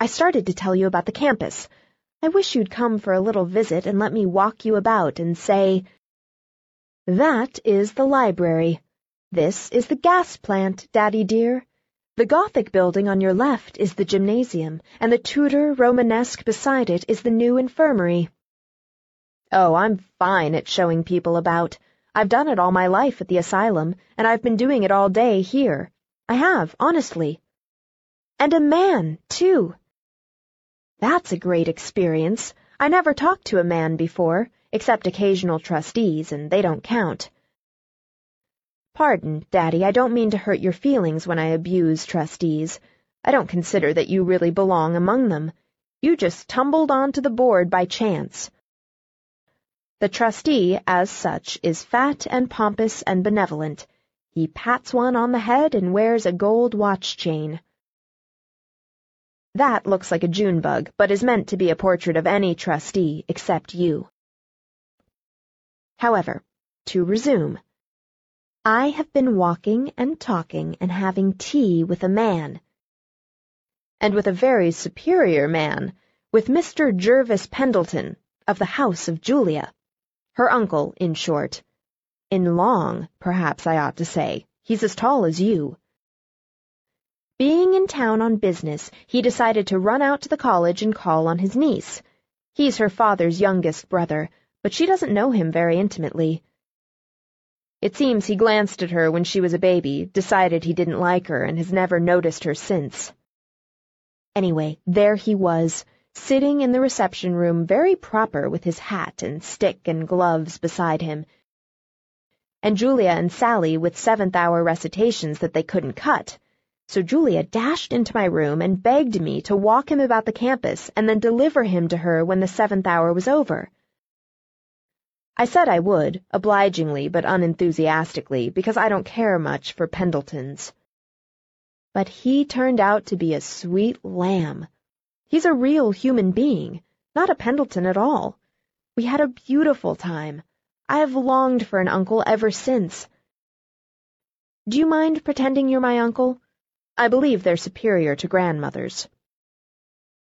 I started to tell you about the campus. I wish you'd come for a little visit and let me walk you about and say, That is the library. This is the gas plant, Daddy dear. The Gothic building on your left is the gymnasium, and the Tudor Romanesque beside it is the new infirmary. Oh, I'm fine at showing people about. I've done it all my life at the asylum, and I've been doing it all day here. I have, honestly. And a man, too. That's a great experience. I never talked to a man before, except occasional trustees, and they don't count. Pardon, Daddy, I don't mean to hurt your feelings when I abuse trustees. I don't consider that you really belong among them. You just tumbled onto the board by chance. The trustee, as such, is fat and pompous and benevolent. He pats one on the head and wears a gold watch chain. That looks like a June bug, but is meant to be a portrait of any trustee except you. However, to resume. I have been walking and talking and having tea with a man. And with a very superior man, with Mr. Jervis Pendleton, of the House of Julia. Her uncle, in short. In long, perhaps I ought to say. He's as tall as you. Being in town on business, he decided to run out to the college and call on his niece. He's her father's youngest brother, but she doesn't know him very intimately. It seems he glanced at her when she was a baby, decided he didn't like her, and has never noticed her since. Anyway, there he was, sitting in the reception room very proper with his hat and stick and gloves beside him, and Julia and Sally with seventh-hour recitations that they couldn't cut so Julia dashed into my room and begged me to walk him about the campus and then deliver him to her when the seventh hour was over. I said I would, obligingly but unenthusiastically, because I don't care much for Pendletons. But he turned out to be a sweet lamb. He's a real human being, not a Pendleton at all. We had a beautiful time. I have longed for an uncle ever since. Do you mind pretending you're my uncle? I believe they're superior to grandmothers.